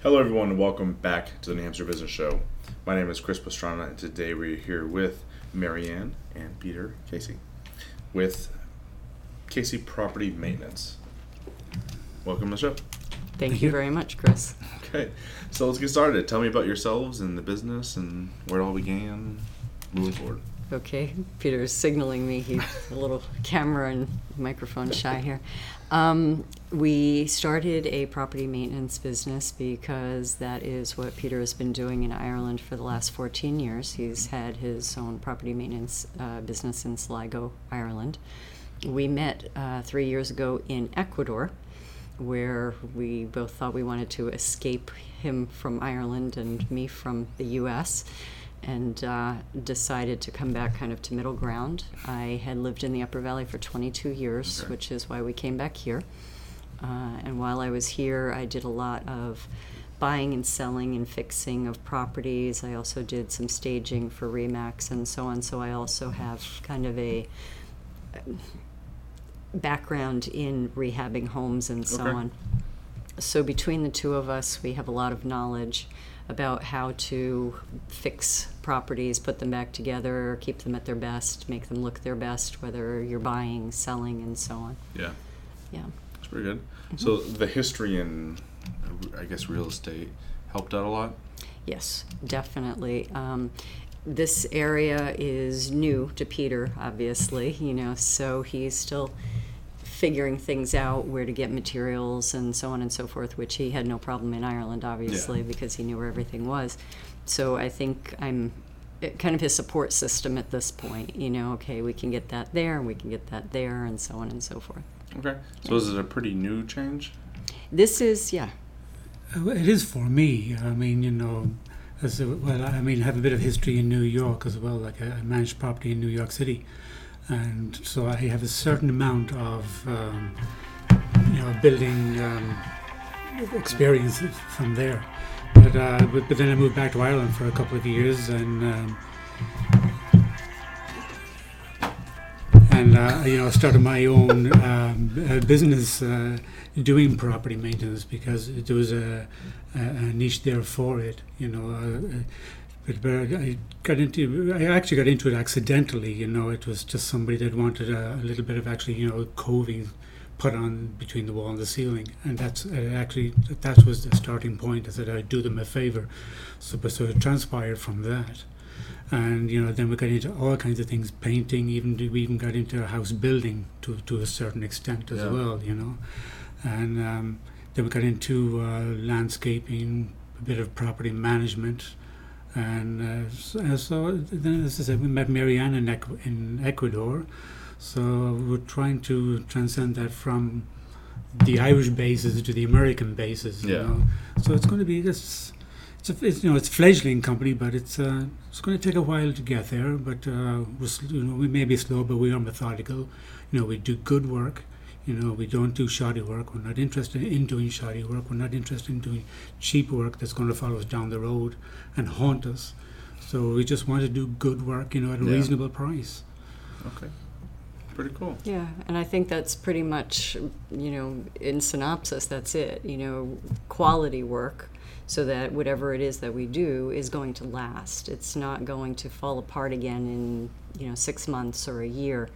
Hello, everyone, and welcome back to the New Hampshire Business Show. My name is Chris Pastrana, and today we're here with Marianne and Peter Casey with Casey Property Maintenance. Welcome to the show. Thank, you. you. very much, Chris. Okay, so let's get started. Tell me about yourselves and the business and where it all began moving forward. Okay, Peter is signaling me. He's a little camera and microphone shy here. Um, we started a property maintenance business because that is what Peter has been doing in Ireland for the last 14 years. He's had his own property maintenance uh, business in Sligo, Ireland. We met uh, three years ago in Ecuador, where we both thought we wanted to escape him from Ireland and me from the US and uh, decided to come back kind of to middle ground. I had lived in the Upper Valley for 22 years, Okay. which is why we came back here. Uh, and while I was here, I did a lot of buying and selling and fixing of properties. I also did some staging for Remax and so on. So I also have kind of a background in rehabbing homes and so Okay. on. So between the two of us, we have a lot of knowledge about how to fix properties, put them back together, keep them at their best, make them look their best, whether you're buying, selling, and so on. Yeah, Yeah. that's pretty good. So the history in, I guess, real estate helped out a lot. Yes, definitely. Um, this area is new to Peter, obviously, you know, so he's still figuring things out, where to get materials and so on and so forth, which he had no problem in Ireland, obviously, because he knew where everything was. So I think I'm kind of his support system at this point, you know, okay, we can get that there and we can get that there and so on and so forth. Okay, so is it a pretty new change? This is, yeah, Uh, It is for me. I mean, you know, as a, well, I mean, I have a bit of history in New York as well. Like I I managed property in New York City, and so I have a certain amount of, um, you know, building um, experience from there. But, uh, but but then I moved back to Ireland for a couple of years, and um, and uh, you know, started my own um, uh, business uh, doing property maintenance because there was a, a, niche there for it. You know, uh, uh, but, but I got into I actually got into it accidentally. You know, it was just somebody that wanted a, a little bit of actually you know coving put on between the wall and the ceiling, and that's uh, actually that was the starting point. I said I'd do them a favor, so but so it transpired from that and you know then we got into all kinds of things painting even we even got into house building to, to a certain extent as Yeah. well you know and um, then we got into uh, landscaping a bit of property management and uh, so, then as I said we met Marianne in, Ecu- in Ecuador so we're trying to transcend that from the Irish bases to the American bases you Yeah. know so it's going to be this it's, a, it's you know it's fledgling company, but it's uh, it's going to take a while to get there. But uh, we're you know we may be slow, but we are methodical. You know we do good work. You know we don't do shoddy work. We're not interested in doing shoddy work. We're not interested in doing cheap work that's going to follow us down the road and haunt us. So we just want to do good work. You know at a Yeah. reasonable price. Okay, pretty cool. Yeah, and I think that's pretty much, you know, in synopsis, that's it. You know, quality work so that whatever it is that we do is going to last. It's not going to fall apart again in, you know, six months or a year.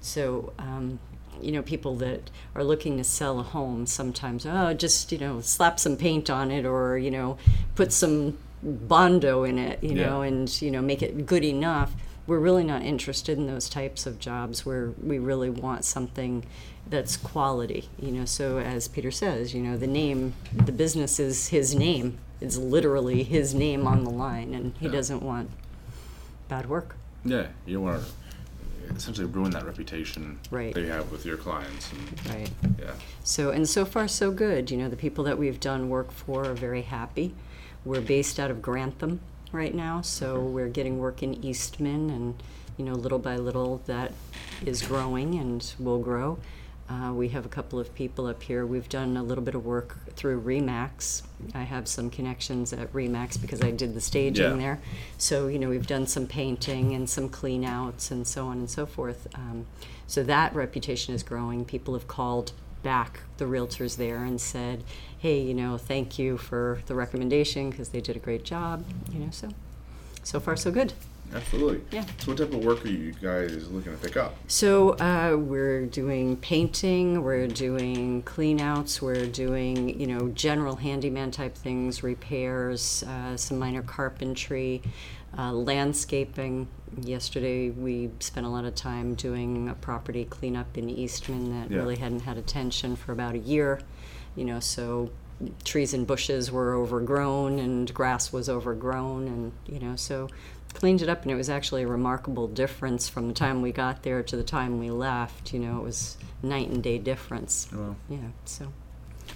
So, um, you know, people that are looking to sell a home sometimes, oh, just, you know, slap some paint on it or, you know, put some Bondo in it, you know, and, you know, make it good enough. We're really not interested in those types of jobs where we really want something that's quality you know. So as peter says you know the name the business is his name. It's literally his name on the line and he Yeah. doesn't want bad work. Yeah, you want to essentially ruin that reputation Right. that you have with your clients. And, right yeah, So, and so far, so good. You know, the people that we've done work for are very happy. We're based out of Grantham right now, so we're getting work in Eastman, and, you know, little by little that is growing and will grow. Uh, we have a couple of people up here. We've done a little bit of work through Remax. I have some connections at Remax because I did the staging Yeah. there. So, you know, we've done some painting and some clean outs and so on and so forth. Um, so that reputation is growing. People have called back the realtors there and said, "Hey, you know, thank you for the recommendation because they did a great job." You know, so so far so good. Absolutely. Yeah. So what type of work are you guys looking to pick up? So uh, we're doing painting, we're doing cleanouts, we're doing you know general handyman type things, repairs, uh, some minor carpentry, uh, landscaping. Yesterday we spent a lot of time doing a property cleanup in Eastman that Yeah. really hadn't had attention for about a year. You know, so trees and bushes were overgrown and grass was overgrown and you know so cleaned it up and it was actually a remarkable difference from the time we got there to the time we left you know it was night and day difference Well, yeah so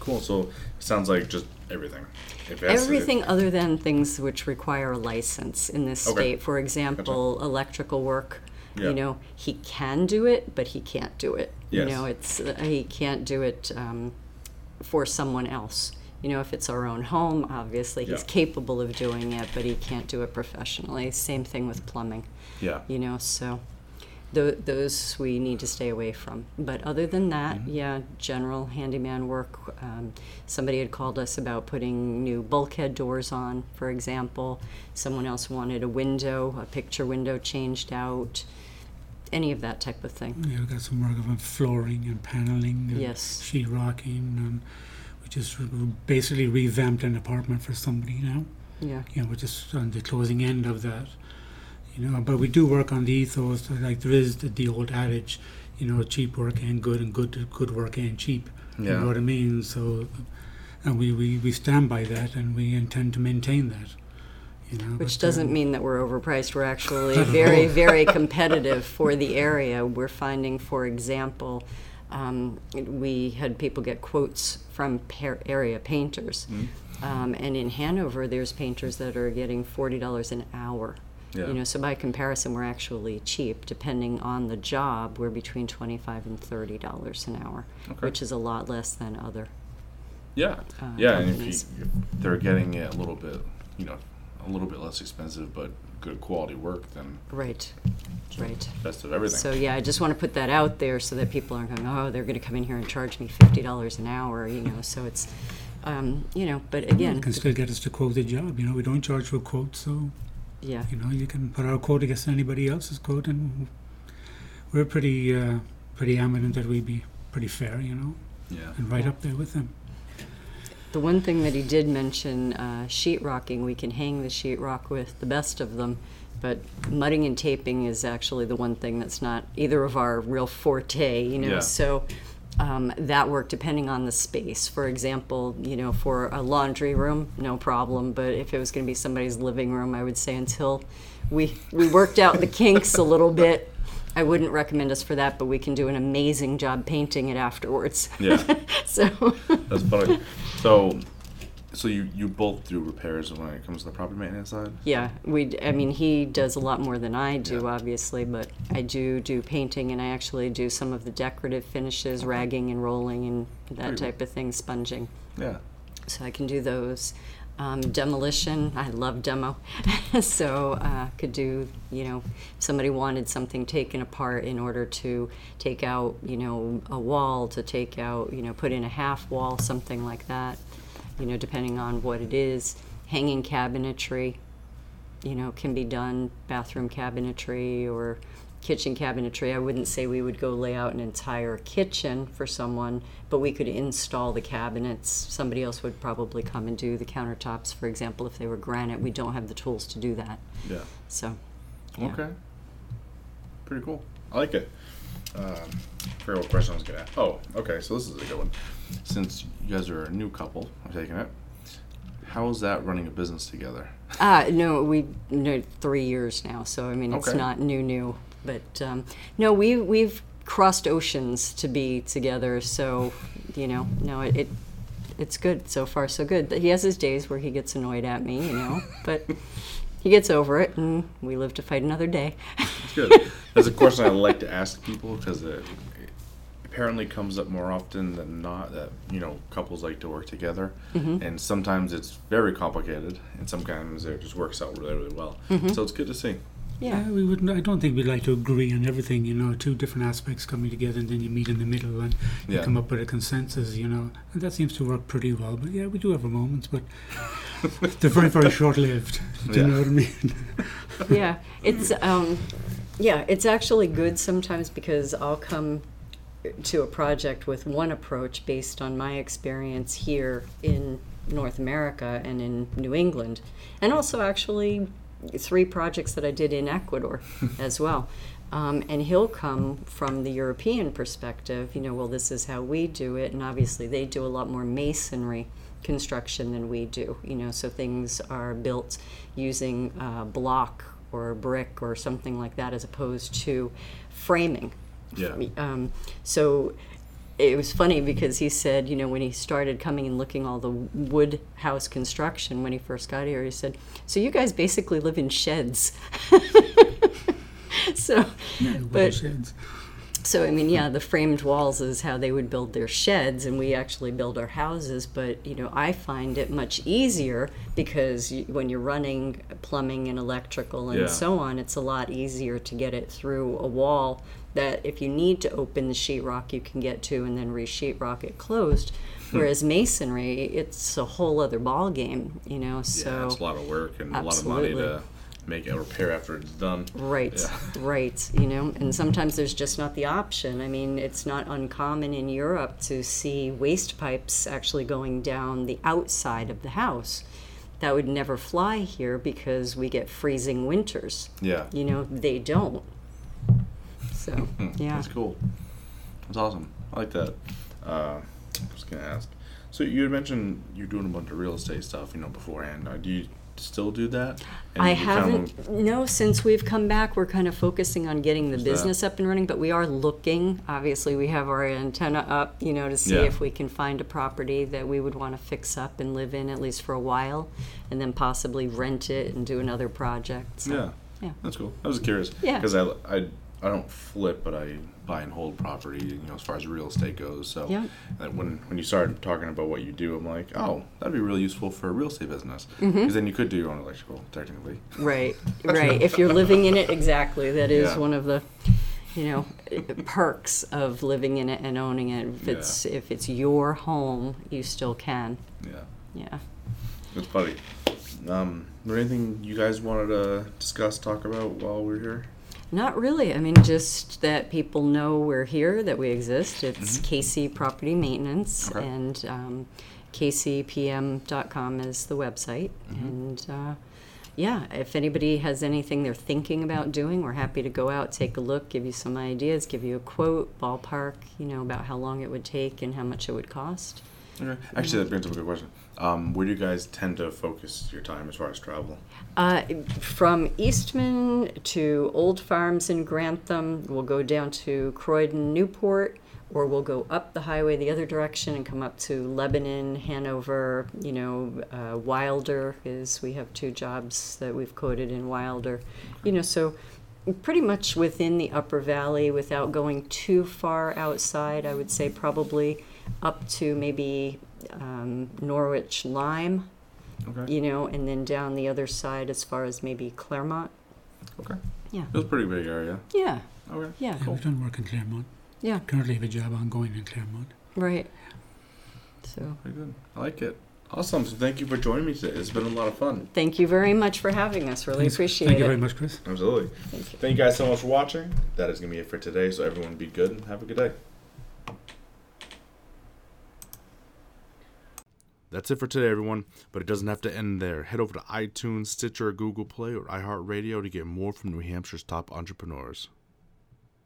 cool. So it sounds like just everything. To- everything other than things which require a license in this Okay. state for example electrical work Yeah. you know he can do it but he can't do it Yes. you know it's uh, he can't do it um, for someone else you know if it's our own home obviously he's Yeah. capable of doing it but he can't do it professionally same thing with plumbing Yeah. you know so th- those we need to stay away from but other than that Mm-hmm. yeah general handyman work um, somebody had called us about putting new bulkhead doors on for example someone else wanted a window a picture window changed out any of that type of thing Yeah, we've got some work on flooring and paneling and Yes. sheetrocking and we just basically revamped an apartment for somebody now. yeah You know, we're just on the closing end of that. You know, but we do work on the ethos. Like there is the, the old adage, you know, cheap work and good and good good work and cheap. Yeah. You know what I mean? So, and we, we, we stand by that and we intend to maintain that. You know, which but, doesn't um, mean that we're overpriced we're actually very very competitive for the area we're finding for example um, we had people get quotes from area painters Mm-hmm. um, and in hanover there's painters that are getting $40 an hour Yeah. you know so by comparison we're actually cheap depending on the job we're between 25 and $30 an hour Okay. which is a lot less than other Yeah. uh, yeah. And if, you, if they're getting it a little bit, you know, a little bit less expensive, but good quality work, then right right best of everything. So yeah, I just want to put that out there so that people aren't going, oh, they're going to come in here and charge me fifty dollars an hour, you know. So it's, um, you know, but You again, can still get us to quote the job. You know, we don't charge for quotes, so yeah, you know you can put our quote against anybody else's quote, and we're pretty uh, pretty eminent that we be pretty fair, you know, yeah. and right up there with them. The one thing that he did mention, uh, sheetrocking, we can hang the sheetrock with the best of them, but mudding and taping is actually the one thing that's not either of our real forte, you know. Yeah. So. Um, that work depending on the space. For example, you know, for a laundry room, no problem. But if it was going to be somebody's living room, I would say until we we worked out the kinks a little bit, I wouldn't recommend us for that. But we can do an amazing job painting it afterwards. Yeah. so That's funny. So, so you you both do repairs when it comes to the property maintenance side. yeah, we. I mean, he does a lot more than I do, Yeah. obviously. But I do do painting, and I actually do some of the decorative finishes, ragging and rolling, and that Very good. type of thing, sponging. Yeah. so I can do those. Um, demolition, I love demo, so uh, could do. You know, if somebody wanted something taken apart in order to take out, you know, a wall to take out, you know, put in a half wall, something like that. You know, depending on what it is, hanging cabinetry. You know, can be done bathroom cabinetry or kitchen cabinetry. I wouldn't say we would go lay out an entire kitchen for someone, but we could install the cabinets. Somebody else would probably come and do the countertops, for example, if they were granite. We don't have the tools to do that. Yeah. So, yeah. Okay. Pretty cool. I like it. Um, I what question I was gonna ask. Oh, okay. So this is a good one. Since you guys are a new couple, I'm taking it. How is that running a business together? Uh, no, we no three years now, so I mean it's Okay. not new, new. But um, no, we we've crossed oceans to be together, so you know, no, it, it it's good so far, so good. He has his days where he gets annoyed at me, you know, but he gets over it, and we live to fight another day. That's good. That's a question I like to ask people because it, it apparently comes up more often than not that you know couples like to work together, and sometimes it's very complicated, and sometimes it just works out really really well. So it's good to see. Yeah. Uh, we wouldn't. I don't think we'd like to agree on everything. You know, two different aspects coming together, and then you meet in the middle and you Yeah. come up with a consensus. You know, and that seems to work pretty well. But yeah, we do have our moments, but they're very, very short-lived. Do Yeah. you know what I mean? yeah, it's um, yeah, it's actually good sometimes because I'll come to a project with one approach based on my experience here in North America and in New England, and also actually three projects that I did in Ecuador as well. Um, and he'll come from the European perspective, you know, well, this is how we do it, and obviously they do a lot more masonry construction than we do, you know, so things are built using uh, block or brick or something like that as opposed to framing. Yeah. Um, so it was funny because he said, you know, when he started coming and looking all the wood house construction when he first got here, he said, "So you guys basically live in sheds." so, Wooden but sheds. So I mean, yeah, the framed walls is how they would build their sheds, and we actually build our houses. But you know, I find it much easier because you, when you're running plumbing and electrical and Yeah. so on, it's a lot easier to get it through a wall. That if you need to open the sheetrock, you can get to, and then re-sheetrock it closed. Hmm. Whereas masonry, it's a whole other ball game, you know. So yeah, it's a lot of work and a lot of money to make a repair after it's done. Right, Yeah. right. You know, and sometimes there's just not the option. I mean, it's not uncommon in Europe to see waste pipes actually going down the outside of the house. That would never fly here because we get freezing winters. Yeah. You know, they don't. So, yeah. That's cool. That's awesome. I like that. Uh, I was gonna ask. So you had mentioned you're doing a bunch of real estate stuff, you know, beforehand. Uh, do you still do that? I you kind of- haven't. No, since we've come back, we're kind of focusing on getting the What's that? business up and running. But we are looking. Obviously, we have our antenna up, you know, to see Yeah. if we can find a property that we would want to fix up and live in at least for a while, and then possibly rent it and do another project. So, Yeah. Yeah. That's cool. I was curious. Yeah. Because I, I, I don't flip, but I buy and hold property, you know, as far as real estate goes. So Yeah. uh, when, when you started talking about what you do, I'm like, oh, that'd be really useful for a real estate business. Mm-hmm. Because then you could do your own electrical, technically. Right, right. if you're living in it, exactly. That is Yeah. one of the, you know, perks of living in it and owning it. If it's if it's your home, you still can. Yeah. Yeah. It's funny. Um, is there anything you guys wanted to discuss, talk about while we're here? Not really. I mean, just that people know we're here, that we exist. It's Casey Property Maintenance, Okay. and um, kcpm.com is the website. And uh, yeah, if anybody has anything they're thinking about doing, we're happy to go out, take a look, give you some ideas, give you a quote, ballpark, you know, about how long it would take and how much it would cost. Okay. Actually, that brings up a good question. Um, where do you guys tend to focus your time as far as travel? Uh, from Eastman to Old Farms in Grantham, we'll go down to Croydon, Newport, or we'll go up the highway the other direction and come up to Lebanon, Hanover, you know, uh, Wilder is, we have two jobs that we've quoted in Wilder. You know, so pretty much within the Upper Valley without going too far outside, I would say probably up to maybe um, Norwich, Lyme Okay. you know, and then down the other side as far as maybe Claremont. Okay. Yeah. It was a pretty big area. Yeah, Okay. yeah, Yeah, we've done work in Claremont. yeah, Currently have a job ongoing in Claremont. right. So, Very good. I like it. Awesome. So thank you for joining me today. It's been a lot of fun. thank you very much for having us. Really Thanks. appreciate Thank it. Thank you very much, Chris. Absolutely. Thank you. Thank you guys so much for watching. That is going to be it for today. So everyone be good and have a good day. That's it for today, everyone. But it doesn't have to end there. Head over to iTunes, Stitcher, Google Play, or iHeartRadio to get more from New Hampshire's top entrepreneurs.